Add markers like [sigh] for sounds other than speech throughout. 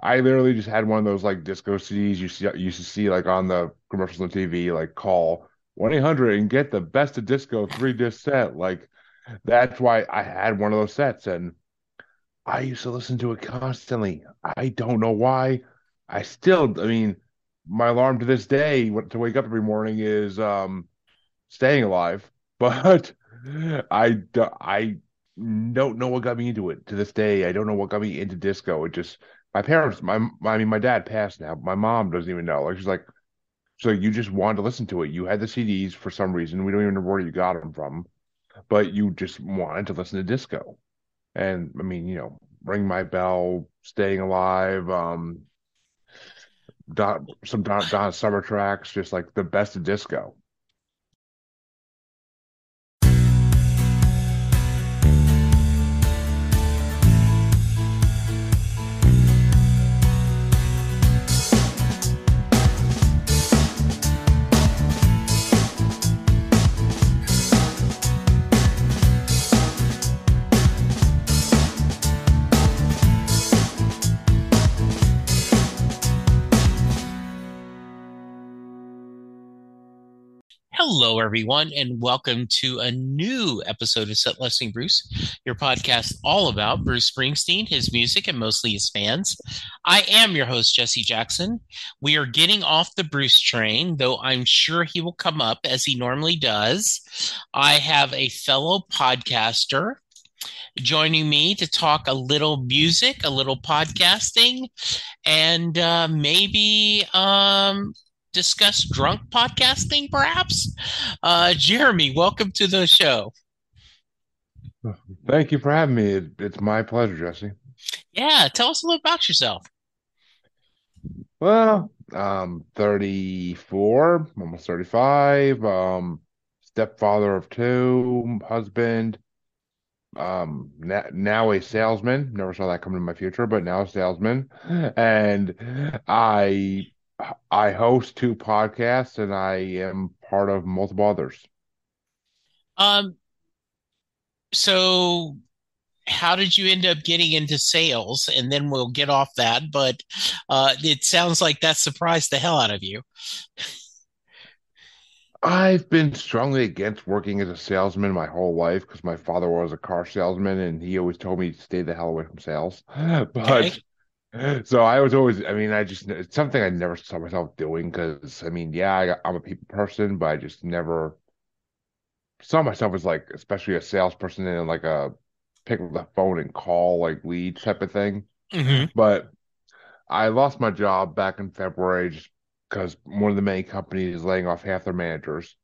I literally just had one of those like disco CDs you see used to see like on the commercials on TV, like call one eight hundred and get the best of disco three disc set. Like that's why I had one of those sets, and I used to listen to it constantly. I don't know why. I still, I mean, my alarm to this day to wake up every morning is um staying alive, [laughs] but I I don't know what got me into it to this day. I don't know what got me into disco. It just my parents, my my I mean, my dad passed now. My mom doesn't even know. Like she's like, so you just wanted to listen to it. You had the CDs for some reason. We don't even know where you got them from, but you just wanted to listen to disco. And I mean, you know, Ring My Bell, Staying Alive, um, Don, some Don, Don Summer tracks, just like the best of disco. Hello, everyone, and welcome to a new episode of Set Listing Bruce, your podcast all about Bruce Springsteen, his music, and mostly his fans. I am your host, Jesse Jackson. We are getting off the Bruce train, though I'm sure he will come up as he normally does. I have a fellow podcaster joining me to talk a little music, a little podcasting, and uh, maybe um, discuss drunk podcasting, perhaps. Uh, Jeremy, welcome to the show. Thank you for having me. It, it's my pleasure, Jesse. Yeah, tell us a little about yourself. Well, um, 34, almost 35, um, stepfather of two, husband, um, na- now a salesman. Never saw that coming in my future, but now a salesman. And I I host two podcasts and I am part of multiple others. Um, so how did you end up getting into sales? And then we'll get off that, but uh, it sounds like that surprised the hell out of you. I've been strongly against working as a salesman my whole life because my father was a car salesman and he always told me to stay the hell away from sales. [laughs] But okay so I was always, I mean, I just, it's something I never saw myself doing because, I mean, yeah, I, am a people person, but I just never saw myself as like, especially a salesperson in like a pick up the phone and call like leads type of thing. Mm-hmm. But I lost my job back in February just because one of the main companies is laying off half their managers.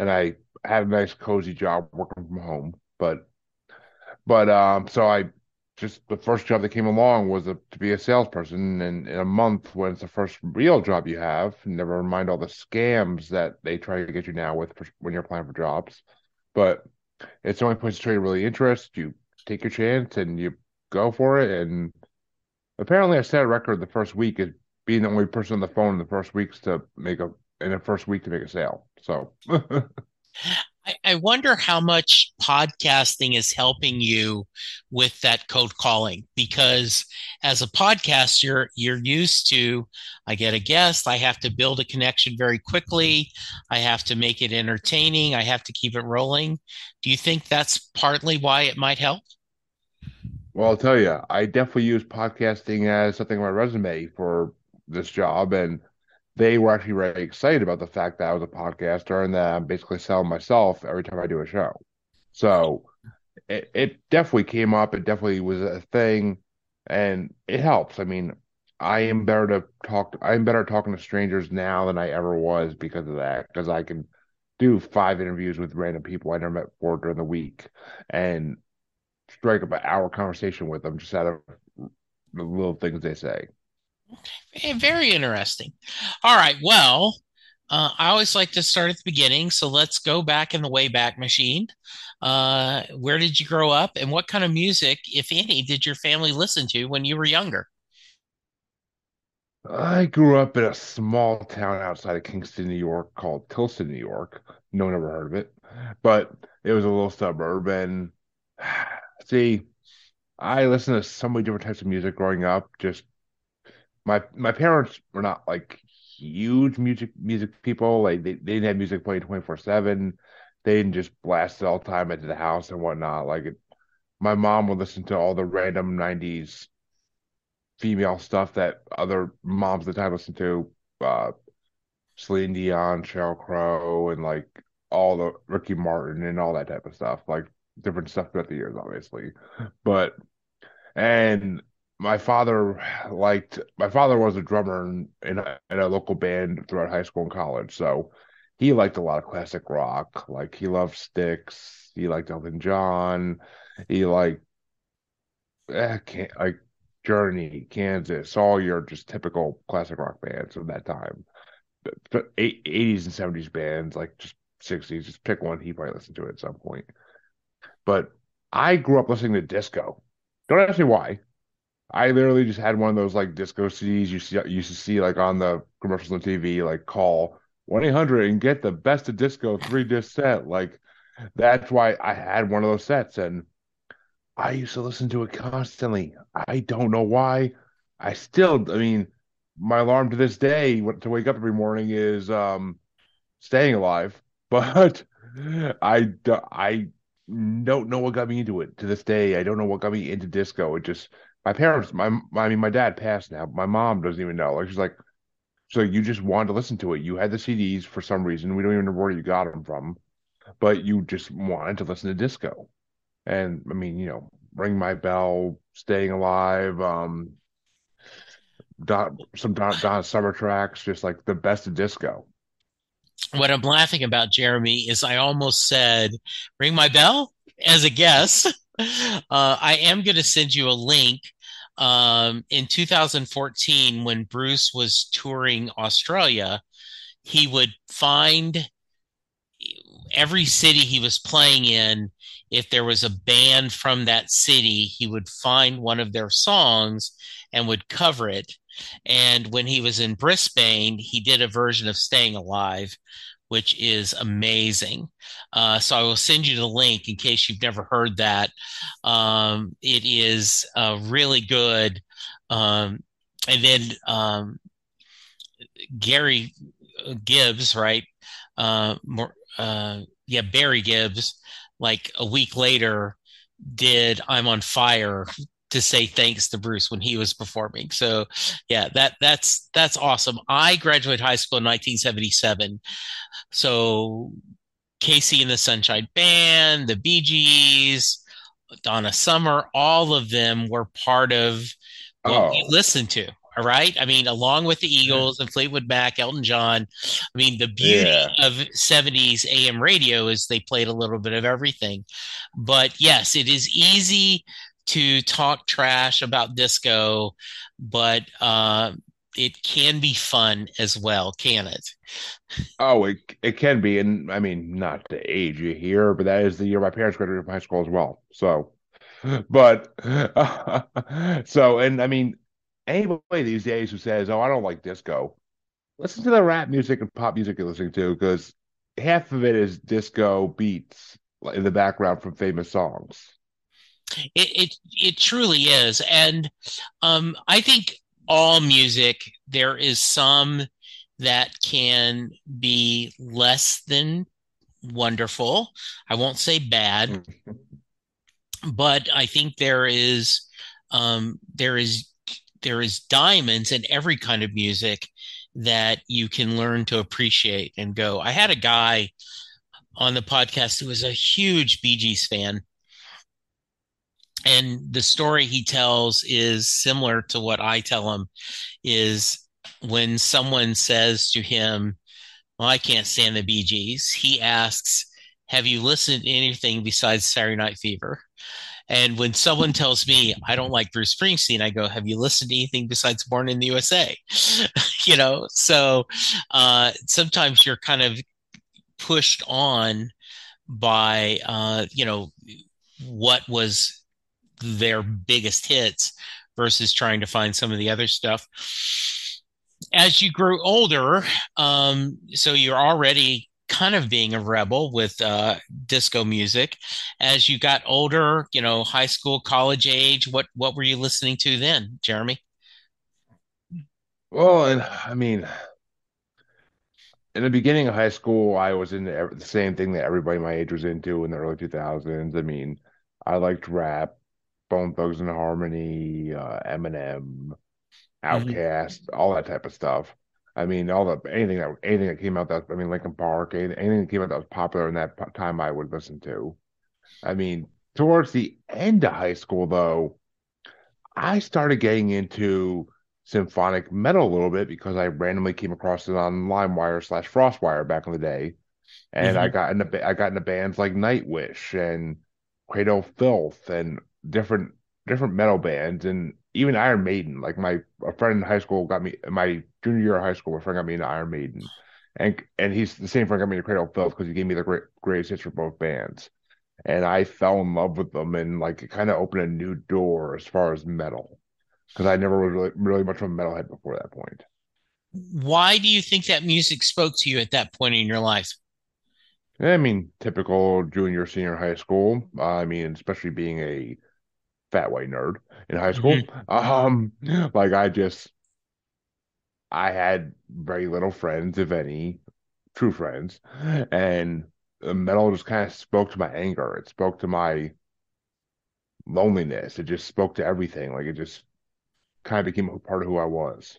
And I had a nice, cozy job working from home. But, but, um, so I just the first job that came along was a, to be a salesperson. And in a month when it's the first real job you have never mind all the scams that they try to get you now with when you're applying for jobs. But it's the only place to you really interest. You take your chance and you go for it. And apparently i set a record the first week as being the only person on the phone in the first weeks to make a in the first week to make a sale. So [laughs] I, I wonder how much podcasting is helping you with that cold calling because as a podcaster, you're used to I get a guest, I have to build a connection very quickly, I have to make it entertaining, I have to keep it rolling. Do you think that's partly why it might help? Well, I'll tell you, I definitely use podcasting as something on my resume for this job, and they were actually very excited about the fact that I was a podcaster and that I'm basically selling myself every time I do a show. So it, it definitely came up. It definitely was a thing, and it helps. I mean, I am better to talk. I'm better talking to strangers now than I ever was because of that. Because I can do five interviews with random people I never met before during the week, and strike up an hour conversation with them just out of the little things they say. Okay, very interesting. All right, well, uh, I always like to start at the beginning, so let's go back in the Wayback Machine. Uh, where did you grow up, and what kind of music, if any, did your family listen to when you were younger? I grew up in a small town outside of Kingston, New York called Tillson, New York. No one ever heard of it, but it was a little suburban. [sighs] See, I listened to so many different types of music growing up. Just my my parents were not like huge music music people. Like they, they didn't have music playing 24/7. They didn't just blast it all the time into the house and whatnot. Like it, my mom would listen to all the random 90s female stuff that other moms at the time listened to. Uh Celine Dion, Sheryl Crow, and like all the Ricky Martin and all that type of stuff. Like different stuff throughout the years, obviously. But and my father liked my father was a drummer in, in a, in a local band throughout high school and college, so he liked a lot of classic rock. Like he loved Styx, he liked Elton John, he liked eh, like Journey, Kansas, all your just typical classic rock bands of that time. 80s and 70s bands, like just 60s, just pick one. He probably listened to it at some point. But I grew up listening to disco. Don't ask me why. I literally just had one of those like disco CDs you see used to see like on the commercials on TV, like call 1-800 and get the best of disco three disc set. Like that's why I had one of those sets and I used to listen to it constantly. I don't know why. I still, I mean, my alarm to this day to wake up every morning is um staying alive, [laughs] but I I don't know what got me into it to this day. I don't know what got me into disco. It just my parents, my I mean, my dad passed now. My mom doesn't even know. Like she's like, so you just wanted to listen to it. You had the CDs for some reason. We don't even know where you got them from, but you just wanted to listen to disco. And I mean, you know, Ring My Bell, Staying Alive, um, Don, some Don, Don Summer tracks, just like the best of disco what I'm laughing about, Jeremy, is I almost said, ring my bell as a guess. [laughs] Uh, I am going to send you a link. Um, in 2014, when Bruce was touring Australia, he would find every city he was playing in. If there was a band from that city, he would find one of their songs and would cover it. And when he was in Brisbane, he did a version of Staying Alive, which is amazing. Uh, so I will send you the link in case you've never heard that. Um, it is uh, really good. Um, and then um, Gary Gibbs, right? Uh, more, uh, yeah, Barry Gibbs, like a week later, did I'm on Fire to say thanks to Bruce when he was performing. So yeah, that that's that's awesome. I graduated high school in 1977. So KC and the Sunshine Band, the Bee Gees, Donna Summer, all of them were part of what oh. we listened to. All right. I mean, along with the mm-hmm. Eagles and Fleetwood Mac, Elton John. I mean, the beauty yeah. of 70s AM radio is they played a little bit of everything. But yes, it is easy to talk trash about disco, but uh, it can be fun as well, can it? Oh, it it can be, and I mean, not the age you hear, but that is the year my parents graduated from high school as well. So, but uh, [laughs] so, and I mean, anybody these days who says, "Oh, I don't like disco," listen to the rap music and pop music you're listening to because half of it is disco beats in the background from famous songs. It it, it truly is, and um, I think all music there is some that can be less than wonderful. I won't say bad, but I think there is um, there is there is diamonds in every kind of music that you can learn to appreciate and go. I had a guy on the podcast who was a huge Bee Gees fan, and the story he tells is similar to what I tell him is when someone says to him, well, I can't stand the Gees, he asks, have you listened to anything besides Saturday Night Fever? And when someone tells me I don't like Bruce Springsteen, I go, Have you listened to anything besides Born in the USA? [laughs] you know, so uh, sometimes you're kind of pushed on by, uh, you know, what was their biggest hits versus trying to find some of the other stuff. As you grew older, um, so you're already kind of being a rebel with uh, disco music. As you got older, you know, high school, college age, what what were you listening to then, Jeremy? Well, and I mean, in the beginning of high school, I was into the same thing that everybody my age was into in the early 2000s. I mean, I liked rap, Bone Thugs-n-Harmony, uh, Eminem, Outkast, mm-hmm. all that type of stuff. I mean, all the anything that anything that came out that I mean, Linkin Park, anything that came out that was popular in that time, I would listen to. I mean, towards the end of high school, though, I started getting into symphonic metal a little bit because I randomly came across it on LimeWire slash FrostWire back in the day, and mm-hmm. I got into I got into bands like Nightwish and Cradle Filth and different different metal bands, and even Iron Maiden. Like my a friend in high school got me my junior year of high school. My friend got me into Iron Maiden, and and he's the same friend got me into Cradle of Filth because he gave me the great greatest hits for both bands, and I fell in love with them, and like it kind of opened a new door as far as metal because I never was really really much of a metalhead before that point. Why do you think that music spoke to you at that point in your life? I mean, typical junior, senior high school. I mean, especially being a fat white nerd in high school. Mm-hmm. Um, like I just, I had very little friends, if any, true friends, and metal just kind of spoke to my anger. It spoke to my loneliness. It just spoke to everything. Like it just kind of became a part of who I was.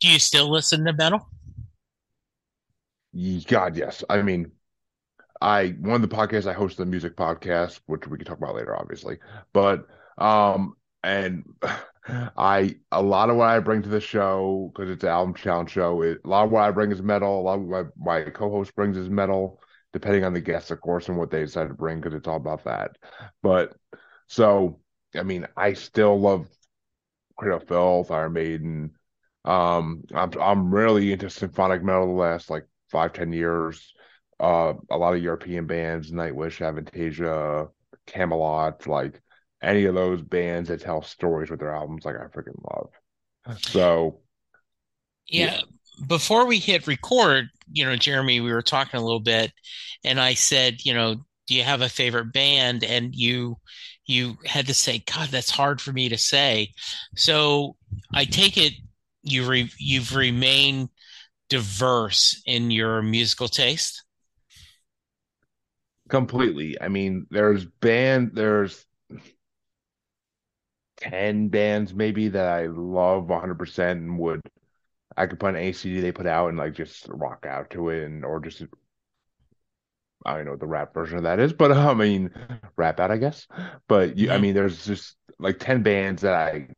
Do you still listen to metal? God, yes. I mean, I one of the podcasts I host the music podcast, which we can talk about later, obviously. But um, and [sighs] I a lot of what I bring to the show because it's an album challenge show. It, a lot of what I bring is metal. A lot of my, my co-host brings is metal, depending on the guests, of course, and what they decide to bring because it's all about that. But so I mean, I still love Cradle of Filth, Iron Maiden. Um, I'm I'm really into symphonic metal the last like five ten years uh, a lot of European bands, Nightwish, Avantasia, Kamelot, like any of those bands that tell stories with their albums, like I freaking love. So, yeah. yeah. Before we hit record, you know, Jeremy, we were talking a little bit, and I said, you know, do you have a favorite band? And you you had to say, God, that's hard for me to say. So I take it you re- you've remained diverse in your musical taste completely. I mean, there's band, there's 10 bands maybe that I love 100% and would, I could put an ACD they put out and like just rock out to it and, or just, I don't know what the rap version of that is, but [laughs] I mean, rap out, I guess. But you, I mean, there's just like 10 bands that I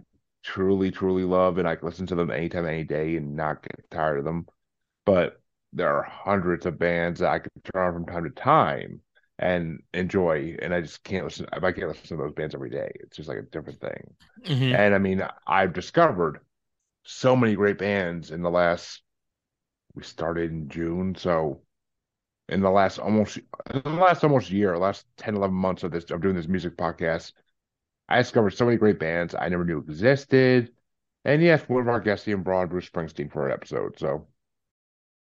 truly, truly love and I can listen to them anytime, any day and not get tired of them. But there are hundreds of bands that I can turn on from time to time and enjoy. And I just can't listen. I can't listen to those bands every day. It's just like a different thing. Mm-hmm. And I mean, I've discovered so many great bands in the last. We started in June, so in the last almost in the last almost year, last 10, 11 months of this of doing this music podcast, I discovered so many great bands I never knew existed. And yes, one of our guests, Ian Broad, Bruce Springsteen, for an episode. So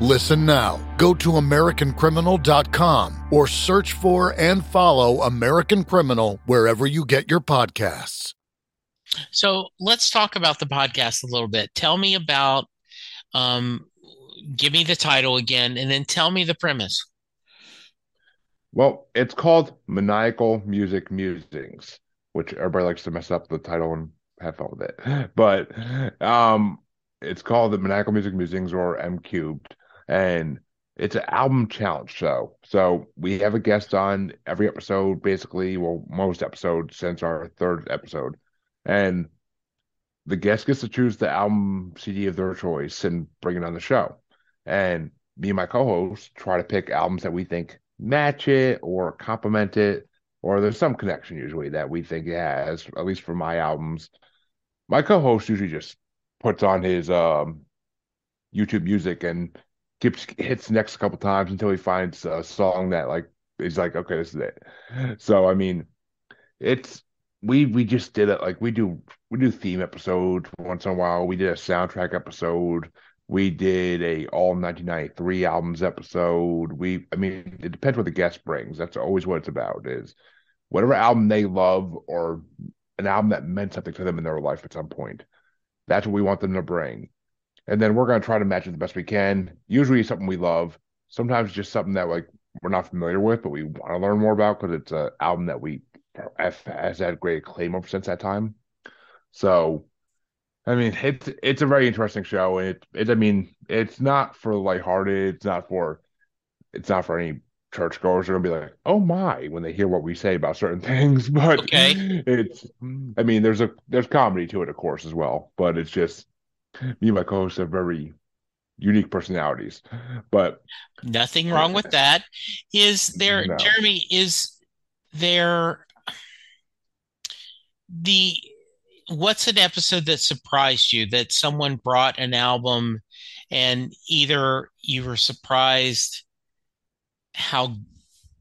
Listen now. Go to AmericanCriminal.com or search for and follow American Criminal wherever you get your podcasts. So let's talk about the podcast a little bit. Tell me about, um, give me the title again, and then tell me the premise. Well, it's called Maniacal Music Musings, which everybody likes to mess up the title and have fun with it. [laughs] But um, it's called the Maniacal Music Musings or M Cubed and it's an album challenge show. So we have a guest on every episode, basically, well, most episodes since our third episode. And the guest gets to choose the album CD of their choice and bring it on the show. And me and my co-host try to pick albums that we think match it or complement it, or there's some connection usually that we think it has, at least for my albums. My co-host usually just puts on his um YouTube music and keeps hits next a couple times until he finds a song that like he's like, okay, this is it. So I mean, it's we we just did it like we do we do theme episodes once in a while. We did a soundtrack episode. We did a all 1993 albums episode. We I mean, it depends what the guest brings. That's always what it's about is whatever album they love or an album that meant something to them in their life at some point. That's what we want them to bring and then we're going to try to match it the best we can. Usually something we love. Sometimes just something that like we're not familiar with, but we want to learn more about because it's an album that we has had great acclaim over since that time. So, I mean, it's it's a very interesting show, and it, it I mean, it's not for lighthearted. It's not for it's not for any churchgoers are gonna be like, "Oh my!" when they hear what we say about certain [laughs] things. But okay. it's, I mean, there's a there's comedy to it, of course, as well. But it's just me and my co-hosts have very unique personalities. But nothing wrong with that. Is there, no. Jeremy? Is there the what's an episode that surprised you that someone brought an album and either you were surprised how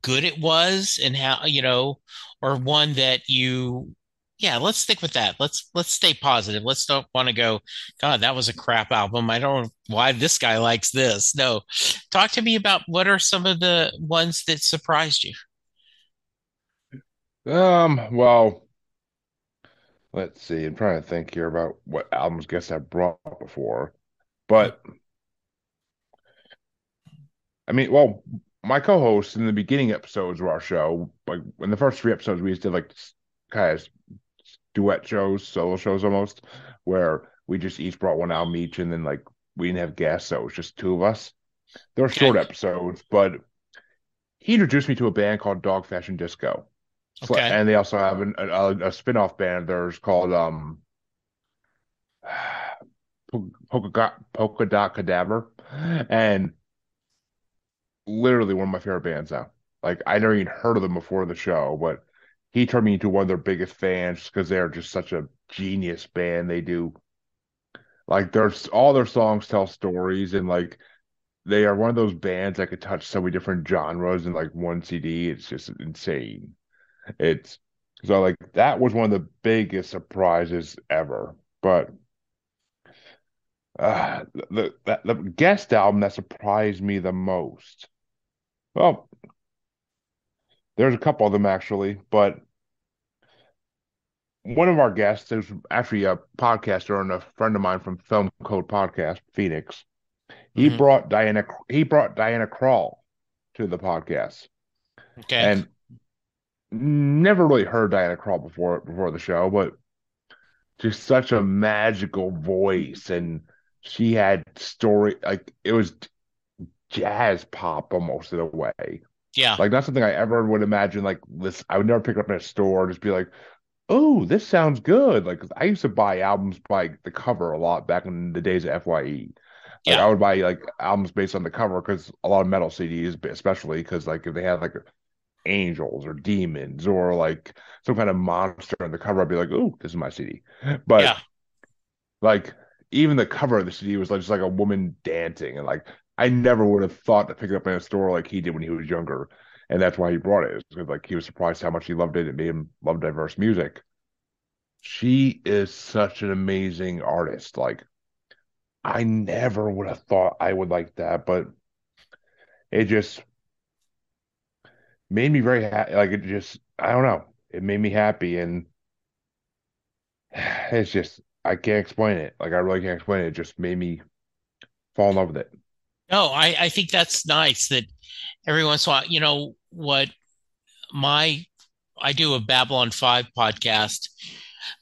good it was and how you know or one that you yeah let's stick with that. Let's let's stay positive. Let's don't want to go god that was a crap album. I don't know why this guy likes this. No. Talk to me about what are some of the ones that surprised you? Um well let's see. I'm trying to think here about what albums guess i brought before. But i mean well my co-host in the beginning episodes of our show, like in the first three episodes, we did like kind of duet shows, solo shows almost, where we just each brought one album each, and then like we didn't have guests, so it was just two of us. They were short episodes, but he introduced me to a band called Dog Fashion Disco. Okay. And they also have an, a, a spin-off band there's called um [sighs] Polka, Polka Dot Cadaver. And literally one of my favorite bands now. Like I never even heard of them before the show, but he turned me into one of their biggest fans because they're just such a genius band. They do like there's all their songs tell stories and like they are one of those bands that could touch so many different genres in like one CD. It's just insane. It's so like that was one of the biggest surprises ever. But uh, the, the the guest album that surprised me the most well, there's a couple of them actually, but one of our guests is actually a podcaster and a friend of mine from Film Code Podcast, Phoenix. He mm-hmm. brought Diana he brought Diana Krall to the podcast. Okay. And never really heard Diana Krall before before the show, but just such a magical voice and she had story like it was jazz pop almost in a way. Yeah. Like not something I ever would imagine like this I would never pick up in a store just be like, oh, this sounds good. Like I used to buy albums by the cover a lot back in the days of FYE. Like yeah. I would buy like albums based on the cover because a lot of metal CDs, especially because like if they had like angels or demons or like some kind of monster on the cover, I'd be like, oh, this is my CD. But yeah. like even the cover of the CD was like just like a woman dancing and like I never would have thought to pick it up in a store like he did when he was younger, and that's why he brought it. Because like he was surprised how much he loved it. It made him love diverse music. She is such an amazing artist. Like I never would have thought I would like that, but it just made me very happy. Like it just, I don't know, it made me happy, and [sighs] it's just I can't explain it. Like I really can't explain it. It just made me fall in love with it. No, I, I think that's nice that every once in a while, you know, what my, I do a Babylon 5 podcast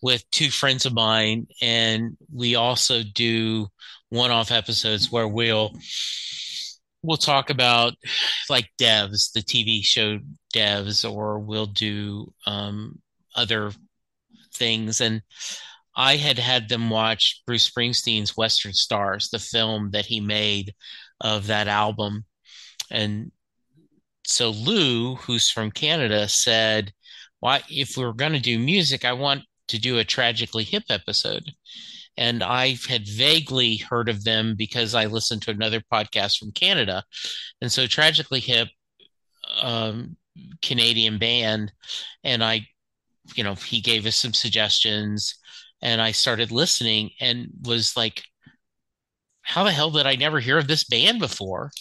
with two friends of mine, and we also do one off episodes where we'll, we'll talk about like devs, the TV show devs, or we'll do um, other things. And I had had them watch Bruce Springsteen's Western Stars, the film that he made of that album. And so Lou, who's from Canada, said, Why if we are gonna do music, I want to do a tragically hip episode. And I had vaguely heard of them because I listened to another podcast from Canada. And so Tragically Hip, um, Canadian band, and I, you know, he gave us some suggestions and I started listening and was like, how the hell did I never hear of this band before?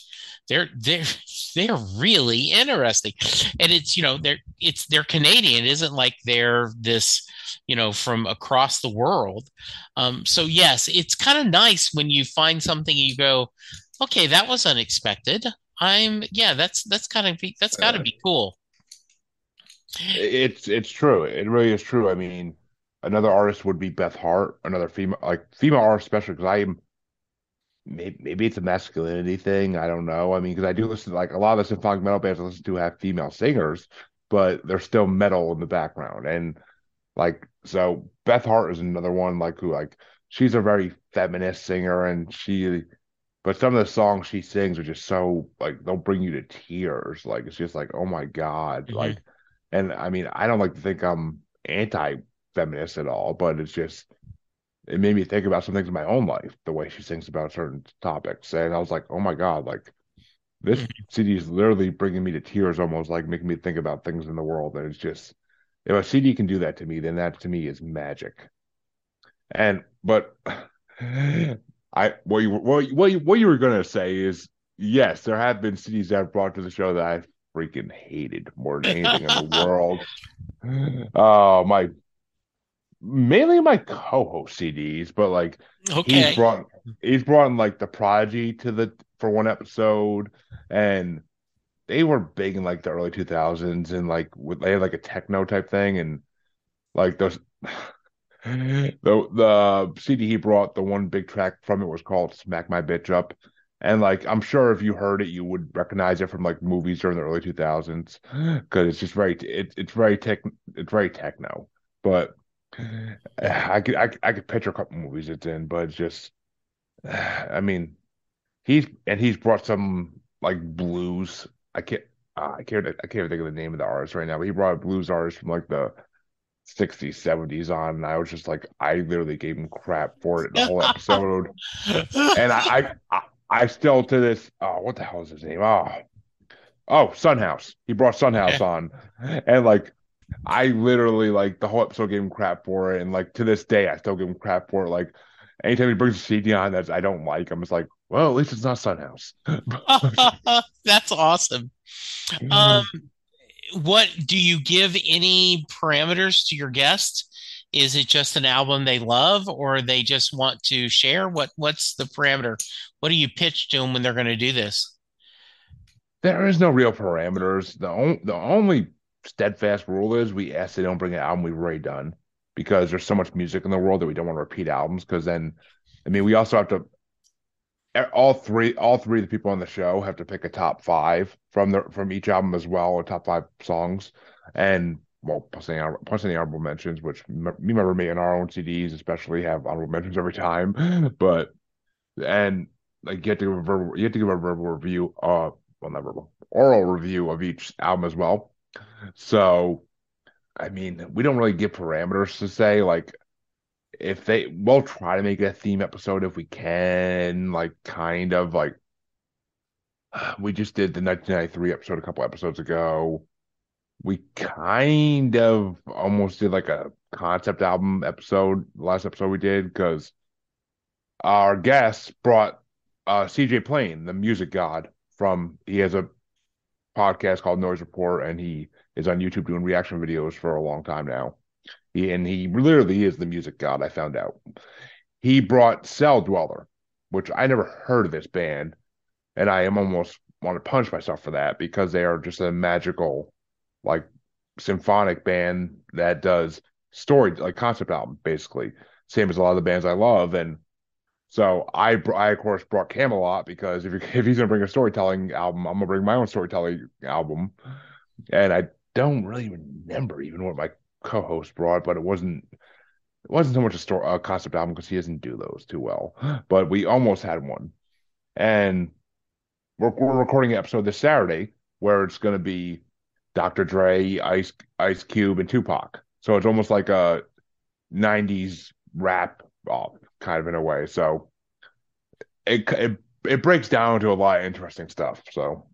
They're they're [laughs] they're really interesting, and it's you know they're it's they're Canadian. It isn't like they're this you know from across the world. Um, so yes, it's kind of nice when you find something you go, okay, that was unexpected. I'm yeah, that's that's kind of that's got to be cool. It's it's true. It really is true. I mean, another artist would be Beth Hart, another female like female artist, especially because I am maybe, maybe it's a masculinity thing. I don't know. I mean, because I do listen to like a lot of the symphonic metal bands I listen to have female singers, but they're still metal in the background. And like, so Beth Hart is another one, like, who, like, she's a very feminist singer and she, but some of the songs she sings are just so, like, they'll bring you to tears. Like, it's just like, oh my God. Mhm. Like, and I mean, I don't like to think I'm anti feminist at all, but it's just, it made me think about some things in my own life, the way she sings about certain topics. And I was like, oh my God, like this Mhm. CD is literally bringing me to tears, almost like making me think about things in the world. And it's just, if a CD can do that to me, then that to me is magic. And, but [sighs] I, what you, what, you- what you, what you were going to say is, yes, there have been CDs that I've brought to the show that I freaking hated more than anything in the world. [sighs] Oh, my mainly my co-host CDs, but like Okay. he's brought he's brought in like the Prodigy to the for one episode, and they were big in like the early two thousands, and like with, they had like a techno type thing, and like those [sighs] the the CD he brought, the one big track from it was called "Smack My Bitch Up." And like I'm sure if you heard it, you would recognize it from like movies during the early 2000s because it's just very it, it's very tech it's very techno. But I could I, could- I could picture a couple movies it's in, but it's just I mean he's and he's brought some like blues. I can't uh, I can't I can't even think of the name of the artist right now, but he brought a blues artist from like the 60s, 70s on, and I was just like I literally gave him crap for it the whole episode. [laughs] And I I I, I still to this oh what the hell is his name? Oh oh Son House. He brought Son House [laughs] on. And like I literally like the whole episode gave him crap for it, and like to this day, I still give him crap for it. Like anytime he brings a CD on that I don't like, I'm just like, well, at least it's not Son House. [laughs] That's awesome. Um, what do you give any parameters to your guest? Is it just an album they love, or they just want to share? What What's the parameter? What do you pitch to them when they're going to do this? there is no real parameters. The on, the only steadfast rule is we ask they don't bring an album we've already done because there's so much music in the world that we don't want to repeat albums. Because then, I mean, we also have to all three all three of the people on the show have to pick a top five from the from each album as well, or top five songs, and well, plus any, plus any honorable mentions, which me remember me and our own CDs especially have honorable mentions every time, [laughs] but and like you have to give a verbal, you have to give a verbal review, uh, well not verbal, oral review of each album as well. So, I mean, we don't really give parameters to say like if they we'll try to make a theme episode if we can, like kind of like [sighs] we just did the 1993 episode a couple episodes ago. We kind of almost did like a concept album episode last episode we did because our guest brought uh CJ Plain, the music god from he has a podcast called Noise Report and he is on YouTube doing reaction videos for a long time now. He, and he literally is the music god, I found out. He brought Celldweller, which I never heard of this band, and I am almost want to punch myself for that because they are just a magical, like symphonic band that does story like concept album basically, same as a lot of the bands I love. And so I, I of course brought Kamelot because if you, [laughs] if he's gonna bring a storytelling album, I'm gonna bring my own storytelling album, and I don't really remember even what my co-host brought, but it wasn't it wasn't so much a story a concept album because he doesn't do those too well. [gasps] But we almost had one, and we're we're recording an episode this Saturday where it's going to be Dr. Dre, Ice Ice Cube, and Tupac. So it's almost like a '90s rap, oh, kind of in a way. So it it it breaks down to a lot of interesting stuff. So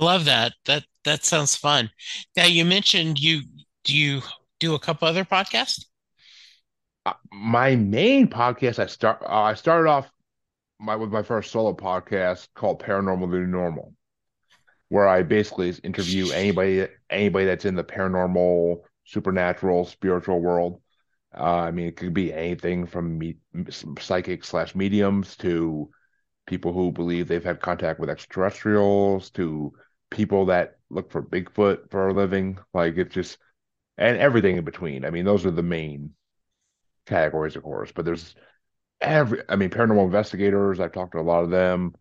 I love that. That that sounds fun. Now you mentioned you do you do a couple other podcasts? uh, my main podcast I start uh, I started off my with my first solo podcast called Paranormal New Normal, where I basically interview anybody anybody that's in the paranormal, supernatural, spiritual world. Uh, I mean, it could be anything from me, psychic slash mediums to people who believe they've had contact with extraterrestrials to people that look for Bigfoot for a living. Like it's just and everything in between. I mean, those are the main categories, of course. But there's every. I mean, paranormal investigators. I've talked to a lot of them,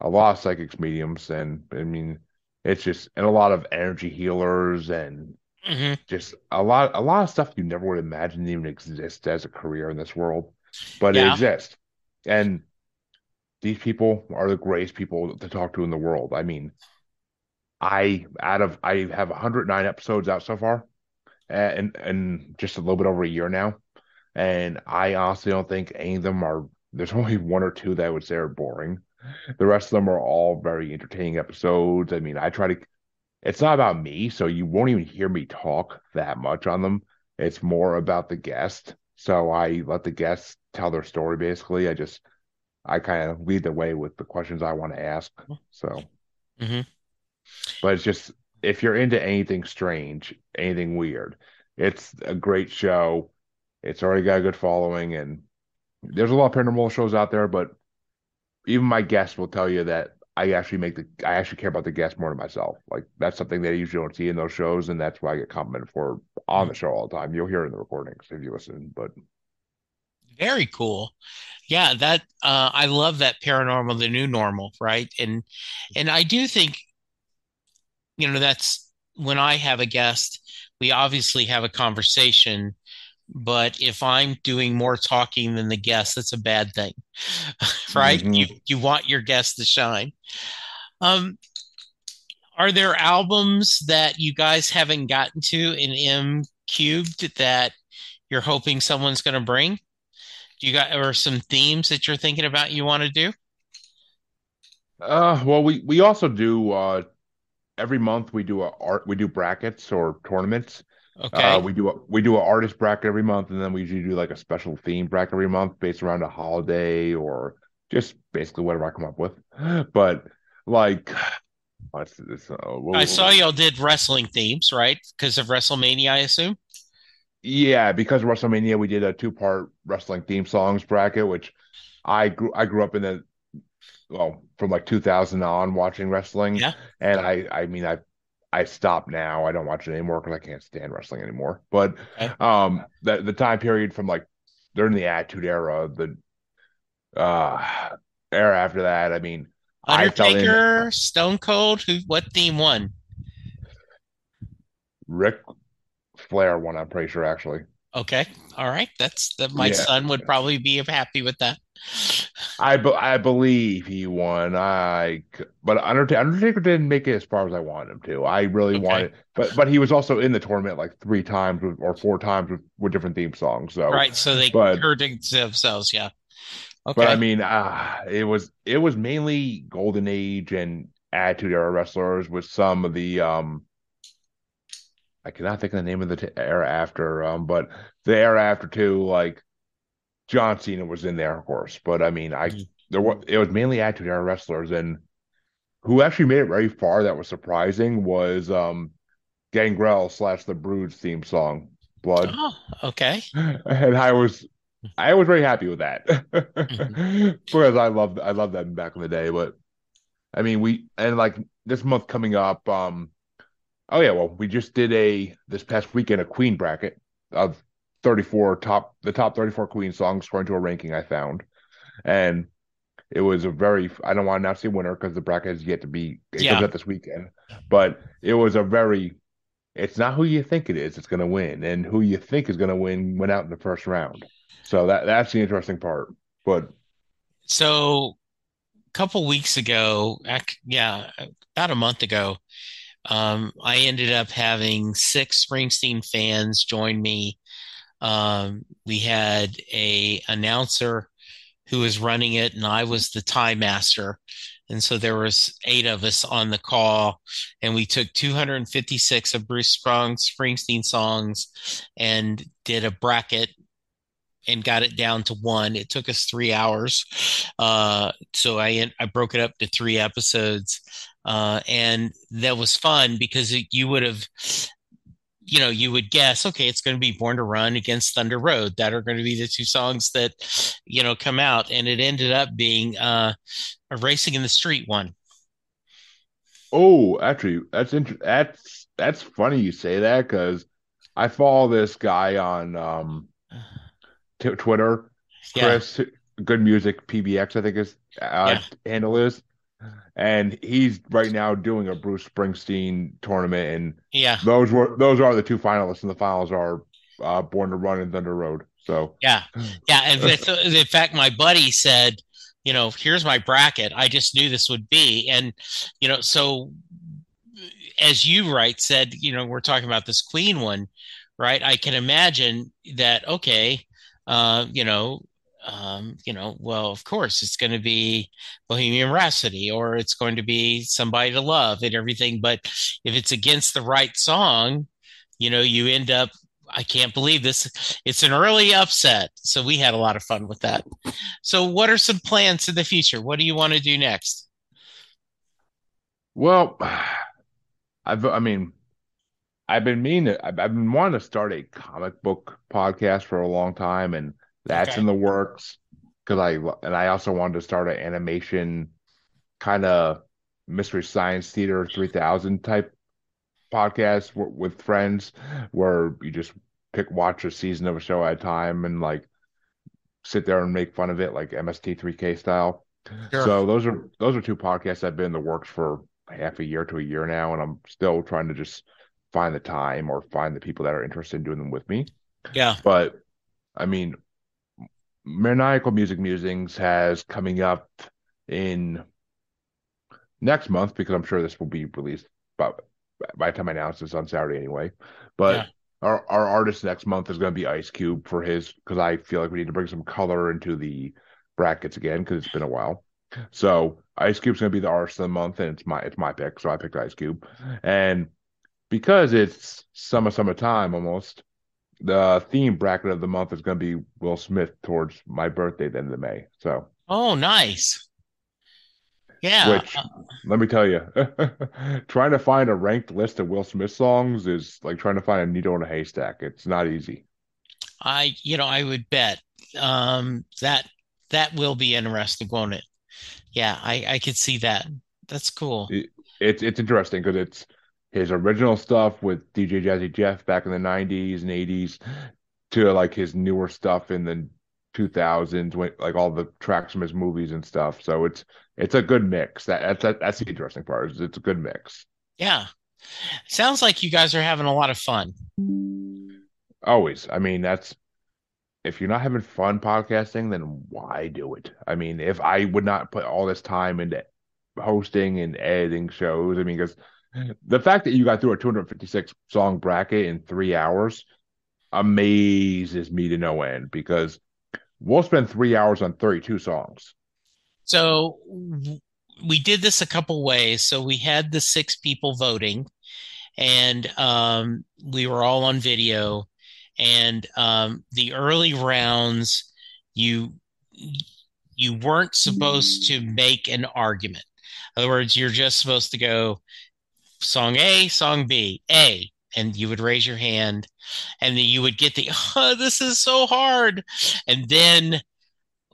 a lot of psychics, mediums, and I mean, it's just and a lot of energy healers and Mhm. just a lot a lot of stuff you never would imagine even exist as a career in this world, but it exists. And these people are the greatest people to talk to in the world. I mean, I out of I have 109 episodes out so far, and and just a little bit over a year now, and I honestly don't think any of them are. There's only one or two that I would say are boring. The rest of them are all very entertaining episodes. I mean, I try to. It's not about me, so you won't even hear me talk that much on them. It's more about the guest. So I let the guests tell their story basically. I just I kind of lead the way with the questions I want to ask. So, Mhm. but it's just if you're into anything strange, anything weird, it's a great show. It's already got a good following, and there's a lot of paranormal shows out there, but even my guests will tell you that I actually make the I actually care about the guests more than myself. Like that's something they usually don't see in those shows, and that's why I get complimented for on the show all the time. You'll hear in the recordings if you listen, but Very cool. Yeah, that uh I love that paranormal, the new normal, right? And and I do think, you know, that's when I have a guest, we obviously have a conversation, but if I'm doing more talking than the guest, that's a bad thing. [laughs] Right? Mhm. You you want your guest to shine. Um, are there albums that you guys haven't gotten to in M Cubed that you're hoping someone's going to bring? Do you got or some themes that you're thinking about you want to do? Uh, well, we we also do uh every month we do a art we do brackets or tournaments. Okay. Uh, we do a we do an artist bracket every month, and then we usually do like a special theme bracket every month based around a holiday or just basically whatever I come up with. [gasps] But like? [sighs] Uh, what- I saw y'all did wrestling themes, right? Because of WrestleMania, I assume. Yeah, because of WrestleMania, we did a two-part wrestling theme songs bracket, which I grew I grew up in the well from like 2000 on watching wrestling, Yeah. and I I mean I I stopped now. I don't watch it anymore because I can't stand wrestling anymore. But um, the the time period from like during the Attitude Era, the uh era after that, I mean, I in- Undertaker, Stone Cold, who what theme won? Ric Flair one. I'm pretty sure actually. Okay. All right. That's that my Yeah. son would probably be happy with that. I be, I believe he won. I but Undertaker, Undertaker didn't make it as far as I wanted him to. I really Okay. wanted, but but he was also in the tournament like three times with, or four times with, with different theme songs. So Right. So they but- heard themselves, yeah. Okay. but I mean, ah, it was it was mainly Golden Age and Attitude Era wrestlers with some of the um. I cannot think of the name of the t- era after, um, but the era after too, like John Cena was in there, of course. But I mean, I Mhm. there was it was mainly Attitude Era wrestlers, and who actually made it very far. That was surprising was um, Gangrel slash the Brood's theme song, Blood, Oh, okay. [laughs] and I was I was very happy with that Mm-hmm. [laughs] because I loved I loved that back in the day. But I mean, we and like this month coming up, um, oh yeah, well, we just did a this past weekend a Queen bracket of 34 top the top 34 Queen songs according to a ranking I found, and it was a very I don't want to now say winner because the bracket has yet to be it Yeah. comes out this weekend, but it was a very it's not who you think it is that's going to win, and who you think is going to win went out in the first round. So that that's the interesting part. But So a couple weeks ago, yeah, about a month ago, um, I ended up having six Springsteen fans join me. Um, we had a announcer who was running it, and I was the tie master. And so there was eight of us on the call, and we took 256 of Bruce Springsteen songs and did a bracket and got it down to one. It took us three hours, uh, so I I broke it up to three episodes, uh, and that was fun because it, you would have. You know, you would guess, okay, it's going to be Born to Run against Thunder Road. That are going to be the two songs that, you know, come out. And it ended up being uh, a Racing in the Street one. Oh, actually, that's inter- that's that's funny you say that because I follow this guy on um [sighs] t- Twitter, Chris Good Music PBX, I think his uh, yeah. handle is, and he's right now doing a Bruce Springsteen tournament, and yeah, those were those are the two finalists, and the finals are uh, Born to Run and Thunder Road. So yeah, [sighs] yeah, and in fact, my buddy said you know, here's my bracket. I just knew this would be. And, you know, so as you right said, you know, we're talking about this Queen one, right? I can imagine that, okay, uh, you know, um, you know, well, of course, it's going to be Bohemian Rhapsody or it's going to be Somebody to Love and everything. But if it's against the right song, you know, you end up I can't believe this. It's an early upset. So we had a lot of fun with that. So, what are some plans in the future? What do you want to do next? Well, [sighs] I've, I mean, I've been meaning I've, I've been wanting to start a comic book podcast for a long time, and that's okay. in the works. Because I and I also wanted to start an animation kind of mystery science theater 3000 type podcast w- with friends where you just pick watch a season of a show at a time and like sit there and make fun of it like MST3K style. Sure. So those are those are two podcasts that have been in the works for half a year to a year now, and I'm still trying to just find the time or find the people that are interested in doing them with me. Yeah. But I mean, Maniacal Music Musings has coming up in next month because I'm sure this will be released about by the time I announce this on Saturday anyway. But yeah. our our artist next month is going to be Ice Cube for his because I feel like we need to bring some color into the brackets again because it's been a while. So Ice Cube's going to be the artist of the month, and it's my it's my pick, so I picked Ice Cube, and because it's summer summertime almost, the theme bracket of the month is going to be Will Smith towards my birthday, the end of May. So oh, nice. Yeah. Which, let me tell you, [laughs] trying to find a ranked list of Will Smith songs is like trying to find a needle in a haystack. It's not easy. I, you know, I would bet um, that that will be interesting, won't it? Yeah, I, I could see that. That's cool. It, it's it's interesting because it's his original stuff with DJ Jazzy Jeff back in the '90s and '80s to like his newer stuff in the 2000s, when like all the tracks from his movies and stuff. So it's it's a good mix. That that's that's the interesting part. Is it's a good mix. Yeah, sounds like you guys are having a lot of fun. Always. I mean, that's if you're not having fun podcasting, then why do it? I mean, if I would not put all this time into hosting and editing shows, I mean, because the fact that you got through a 256 song bracket in three hours amazes me to no end because we'll spend three hours on 32 songs. So we did this a couple ways. So we had the six people voting, and um, we were all on video. And um, the early rounds, you you weren't supposed to make an argument. In other words, you're just supposed to go song A, song B, A, and you would raise your hand and then you would get the [laughs] oh, this is so hard and then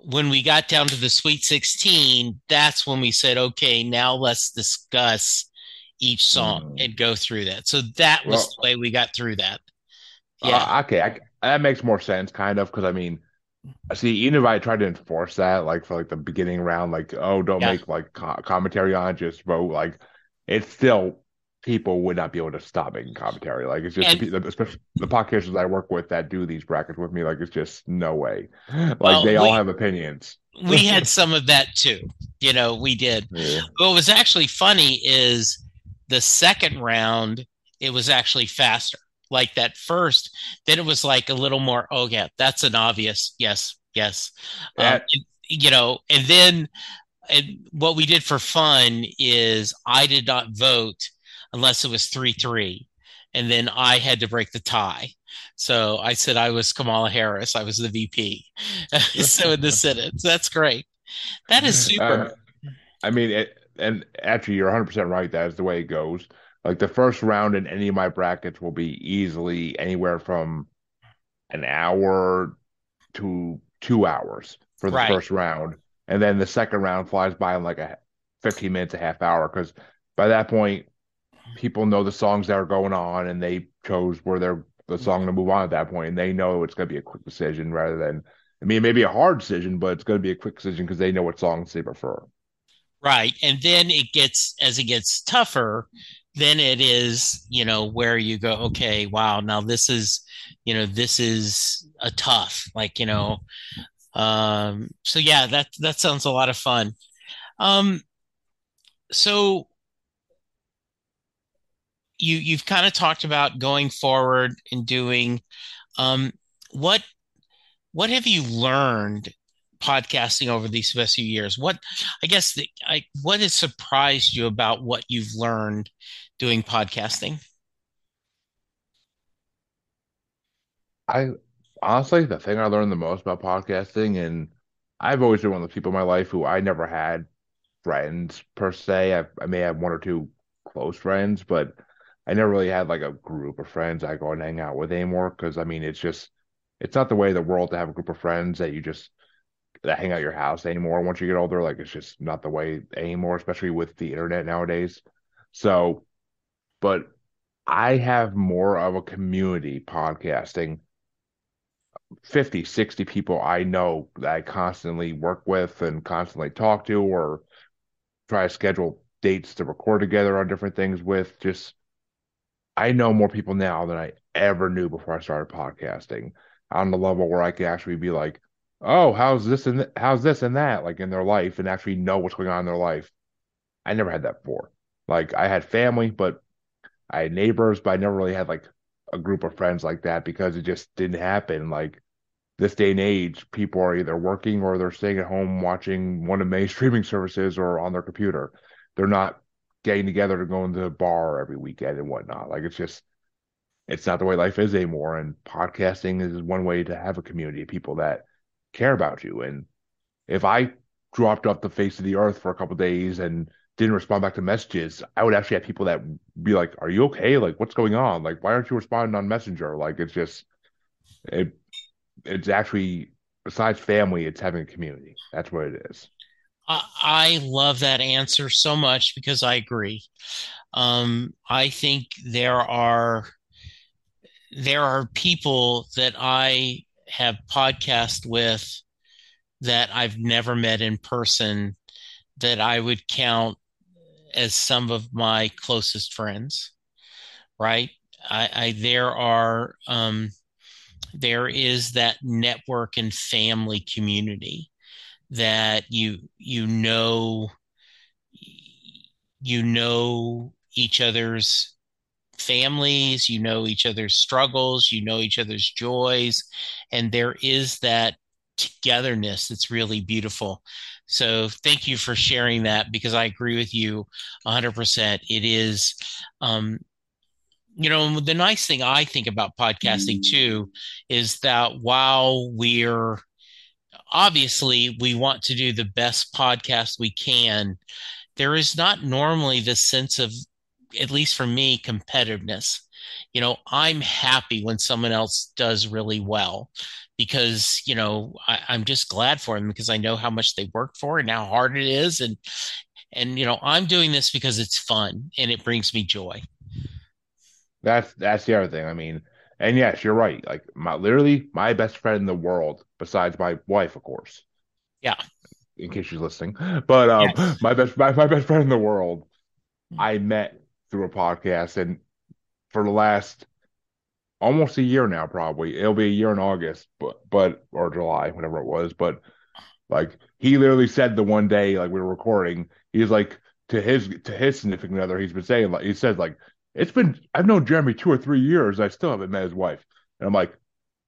when we got down to the sweet 16 that's when we said okay now let's discuss each song mm. and go through that so that was well, the way we got through that yeah uh, okay I, that makes more sense kind of because i mean see even if i tried to enforce that like for like the beginning round like oh don't yeah. make like co- commentary on it, just vote like it's still people would not be able to stop making commentary. Like it's just and, the, especially the podcasters I work with that do these brackets with me. Like it's just no way. Like well, they we, all have opinions. we had some of that too. You know, we did. [laughs] Yeah. What was actually funny is the second round. It was actually faster. Like that first, then it was like a little more. Oh yeah, that's an obvious yes, yes. Um, you know, and then and what we did for fun is I did not vote unless it was 3 3. And then I had to break the tie. So I said I was Kamala Harris. I was the VP. [laughs] so in the Senate. So that's great. That is super. Uh, I mean, it, and actually, you're 100% right. That is the way it goes. Like the first round in any of my brackets will be easily anywhere from an hour to two hours for the right. first round. And then the second round flies by in like a 15 minutes, a half hour because by that point, people know the songs that are going on and they chose where they're the song to move on at that point, and they know it's going to be a quick decision rather than. I mean, maybe a hard decision, but it's going to be a quick decision because they know what songs they prefer. Right. And then it gets, as it gets tougher, then it is, you know, where you go, okay, wow, now this is, you know, this is a tough, like, you know, um, so yeah, that, that sounds a lot of fun. Um, so you, you've kind of talked about going forward and doing, um, what, what have you learned podcasting over these past few years? What I guess the, I, what has surprised you about what you've learned doing podcasting? I honestly, the thing I learned the most about podcasting, and I've always been one of the people in my life who I never had friends per se. I, I may have one or two close friends, but I never really had like a group of friends I go and hang out with anymore. Because I mean, it's just it's not the way the world to have a group of friends that you just that hang out your house anymore once you get older. Like it's just not the way anymore, especially with the internet nowadays. So, but I have more of a community podcasting. 50, 60 people I know that I constantly work with and constantly talk to or try to schedule dates to record together on different things with. Just, I know more people now than I ever knew before I started podcasting on the level where I can actually be like, oh, how's this and th- how's this and that like in their life and actually know what's going on in their life. I never had that before. Like I had family, but I had neighbors, but I never really had like a group of friends like that because it just didn't happen. Like this day and age, people are either working or they're staying at home watching one of many [laughs] streaming services or on their computer. They're not getting together to go into a bar every weekend and whatnot. Like it's just it's not the way life is anymore. And podcasting is one way to have a community of people that care about you. And if I dropped off the face of the earth for a couple days and didn't respond back to messages, I would actually have people that be like, "Are you okay? Like, what's going on? Like, why aren't you responding on Messenger?" Like, it's just it. It's actually besides family, it's having a community. That's what it is. I love that answer so much because I agree. Um, I think there are there are people that I have podcast with that I've never met in person that I would count as some of my closest friends. Right. I, I there are um, there is that network and family community that you you know you know each other's families, you know each other's struggles, you know each other's joys, and there is that togetherness that's really beautiful. So thank you for sharing that because I agree with you 100%. It is, um, you know, the nice thing I think about podcasting too is that while we're obviously we want to do the best podcast we can, there is not normally this sense of at least for me, competitiveness. You know, I'm happy when someone else does really well because, you know, I, I'm just glad for them because I know how much they work for and how hard it is. And, and, you know, I'm doing this because it's fun and it brings me joy. That's, that's the other thing. I mean, and yes, you're right. Like my, literally my best friend in the world, besides my wife, of course. Yeah. In case she's listening, but um, yes. [laughs] my best my, my best friend in the world, hmm. I met through a podcast, and for the last almost a year now, probably it'll be a year in August, but but or July, whatever it was. But like he literally said the one day, like we were recording, he's like to his to his significant other, he's been saying like he said like it's been I've known Jeremy two or three years, I still haven't met his wife, and I'm like,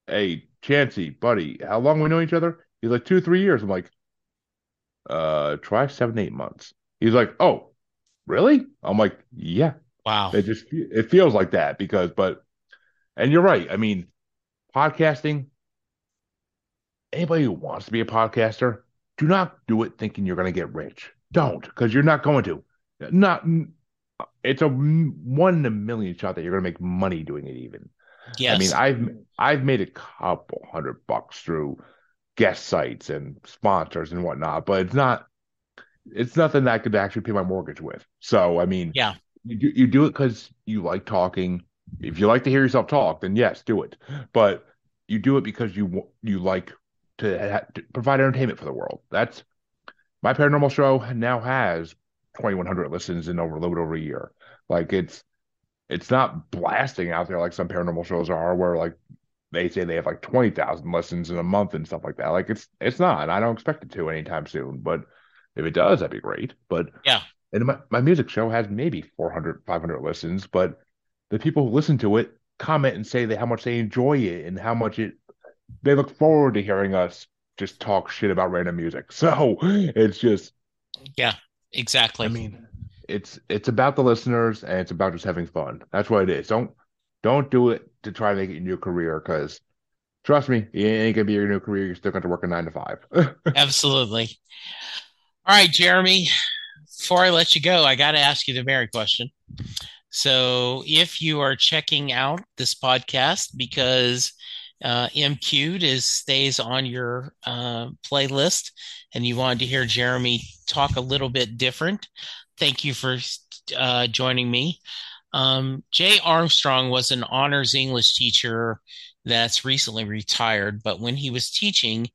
hey Chancey, buddy, how long we know each other? He's like two three years. I'm like, uh, try seven eight months. He's like, oh, really? I'm like, yeah. Wow. It just it feels like that because, but, and you're right. I mean, podcasting. Anybody who wants to be a podcaster, do not do it thinking you're going to get rich. Don't, because you're not going to. Not. It's a one in a million shot that you're going to make money doing it. Even. Yes. I mean, I've I've made a couple hundred bucks through guest sites and sponsors and whatnot, but it's not it's nothing that I could actually pay my mortgage with. So I mean, Yeah. you do you do it because you like talking. If you like to hear yourself talk, then yes, do it. But you do it because you you like to, ha- to provide entertainment for the world. That's my paranormal show now has 2,100 listens in over a little bit over a year. Like it's it's not blasting out there like some paranormal shows are, where like they say they have like 20,000 listens in a month and stuff like that. Like it's it's not. I don't expect it to anytime soon. But if it does, that'd be great. But Yeah. and my, my music show has maybe 400, 500 listens, but the people who listen to it comment and say that how much they enjoy it and how much it they look forward to hearing us just talk shit about random music. [laughs] So it's just Exactly. I mean, it's it's about the listeners and it's about just having fun. That's what it is. Don't don't do it to try to make it your new career because trust me, it ain't gonna be your new career. You're still going to work a nine to five. [laughs] Absolutely. All right, Jeremy, before I let you go, I got to ask you the very question. So, if you are checking out this podcast because uh, M Cubed is stays on your uh, playlist and you wanted to hear Jeremy talk a little bit different, thank you for uh, joining me. Um, Jay Armstrong was an honors English teacher that's recently retired, but when he was teaching,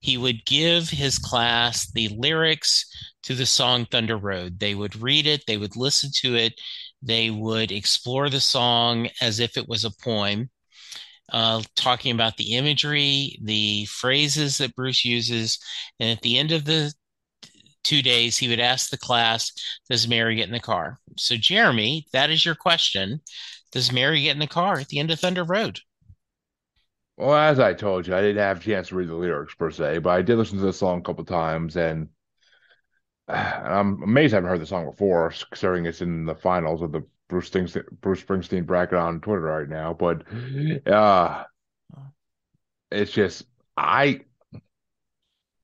he would give his class the lyrics to the song Thunder Road. They would read it, they would listen to it, they would explore the song as if it was a poem, uh, talking about the imagery, the phrases that Bruce uses. And at the end of the two days, he would ask the class, Does Mary get in the car? So, Jeremy, that is your question. Does Mary get in the car at the end of Thunder Road? Well, as I told you, I didn't have a chance to read the lyrics per se, but I did listen to the song a couple times, and [sighs] I'm amazed I haven't heard the song before, considering it's in the finals of the Bruce Springsteen, Bruce Springsteen bracket on Twitter right now. But [gasps] uh, it's just I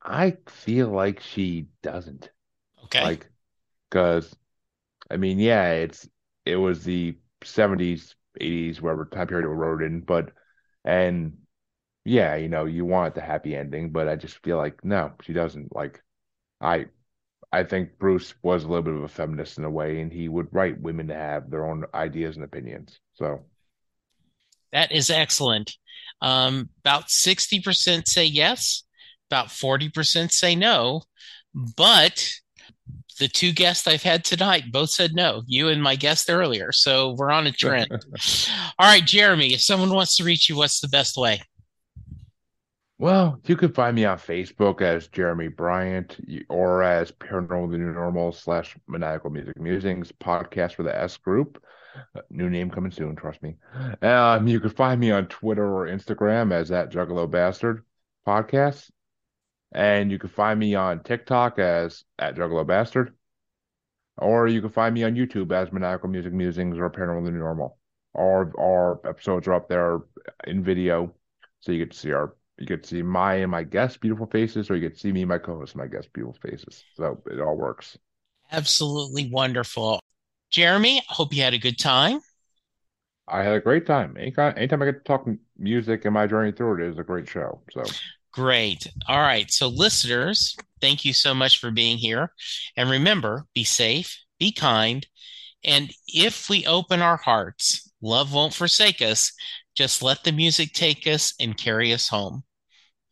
I feel like she doesn't Okay. like because I mean, yeah, it's it was the 70s, 80s, whatever time period it wrote in, but and yeah, you know, you want the happy ending, but I just feel like no, she doesn't. Like I I think Bruce was a little bit of a feminist in a way, and he would write women to have their own ideas and opinions. So That is excellent. Um, about 60% say yes, about 40% say no, but the two guests I've had tonight both said no, you and my guest earlier. So we're on a trend. [laughs] All right, Jeremy, if someone wants to reach you, what's the best way? Well, you can find me on Facebook as Jeremy Bryant or as Paranormal the New Normal slash Maniacal Music Musings podcast for the S group. Uh, New name coming soon, trust me. Um, you can find me on Twitter or Instagram as that Juggalo Bastard podcast. And you can find me on TikTok as at Juggalo Bastard. Or you can find me on YouTube as Maniacal Music Musings or Paranormal the New Normal. Our our episodes are up there in video, so you get to see our you could see my and my guests' beautiful faces, or you could see me and my co-host, my guests' beautiful faces. So it all works. Absolutely wonderful. Jeremy, I hope you had a good time. I had a great time. Anytime, anytime I get to talk music and my journey through it is a great show. So Great. All right. So, listeners, thank you so much for being here. And remember, be safe, be kind. And if we open our hearts, love won't forsake us. Just let the music take us and carry us home.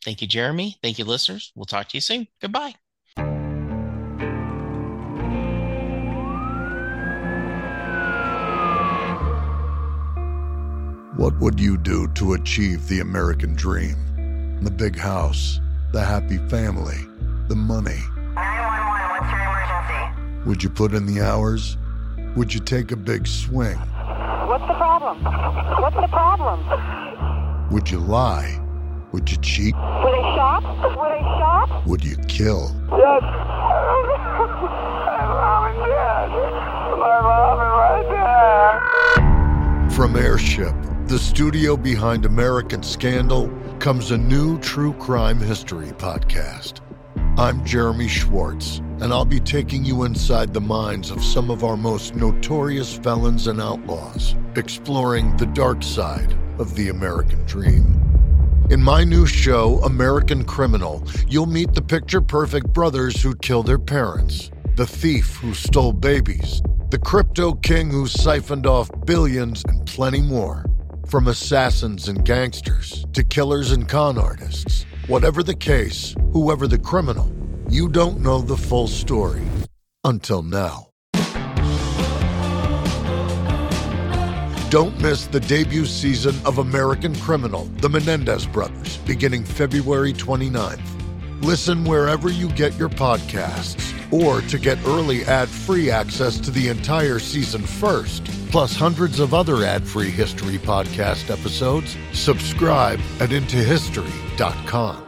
Thank you, Jeremy. Thank you, listeners. We'll talk to you soon. Goodbye. What would you do to achieve the American dream? The big house, the happy family, the money. 911, what's your emergency? Would you put in the hours? Would you take a big swing? What's the problem? What's the problem? Would you lie? Would you cheat? Shot? Were they shot? Would you kill? Yes. My mom is dead. My mom is right there. From Airship, the studio behind American Scandal, comes a new true crime history podcast. I'm Jeremy Schwartz, and I'll be taking you inside the minds of some of our most notorious felons and outlaws, exploring the dark side of the American dream. In my new show, American Criminal, you'll meet the picture perfect brothers who killed their parents, the thief who stole babies, the crypto king who siphoned off billions, and plenty more. From assassins and gangsters to killers and con artists. Whatever the case, whoever the criminal, you don't know the full story. Until now. Don't miss the debut season of American Criminal, The Menendez Brothers, beginning February 29th. Listen wherever you get your podcasts, or to get early ad free access to the entire season first, plus hundreds of other ad free history podcast episodes, subscribe at IntoHistory.com.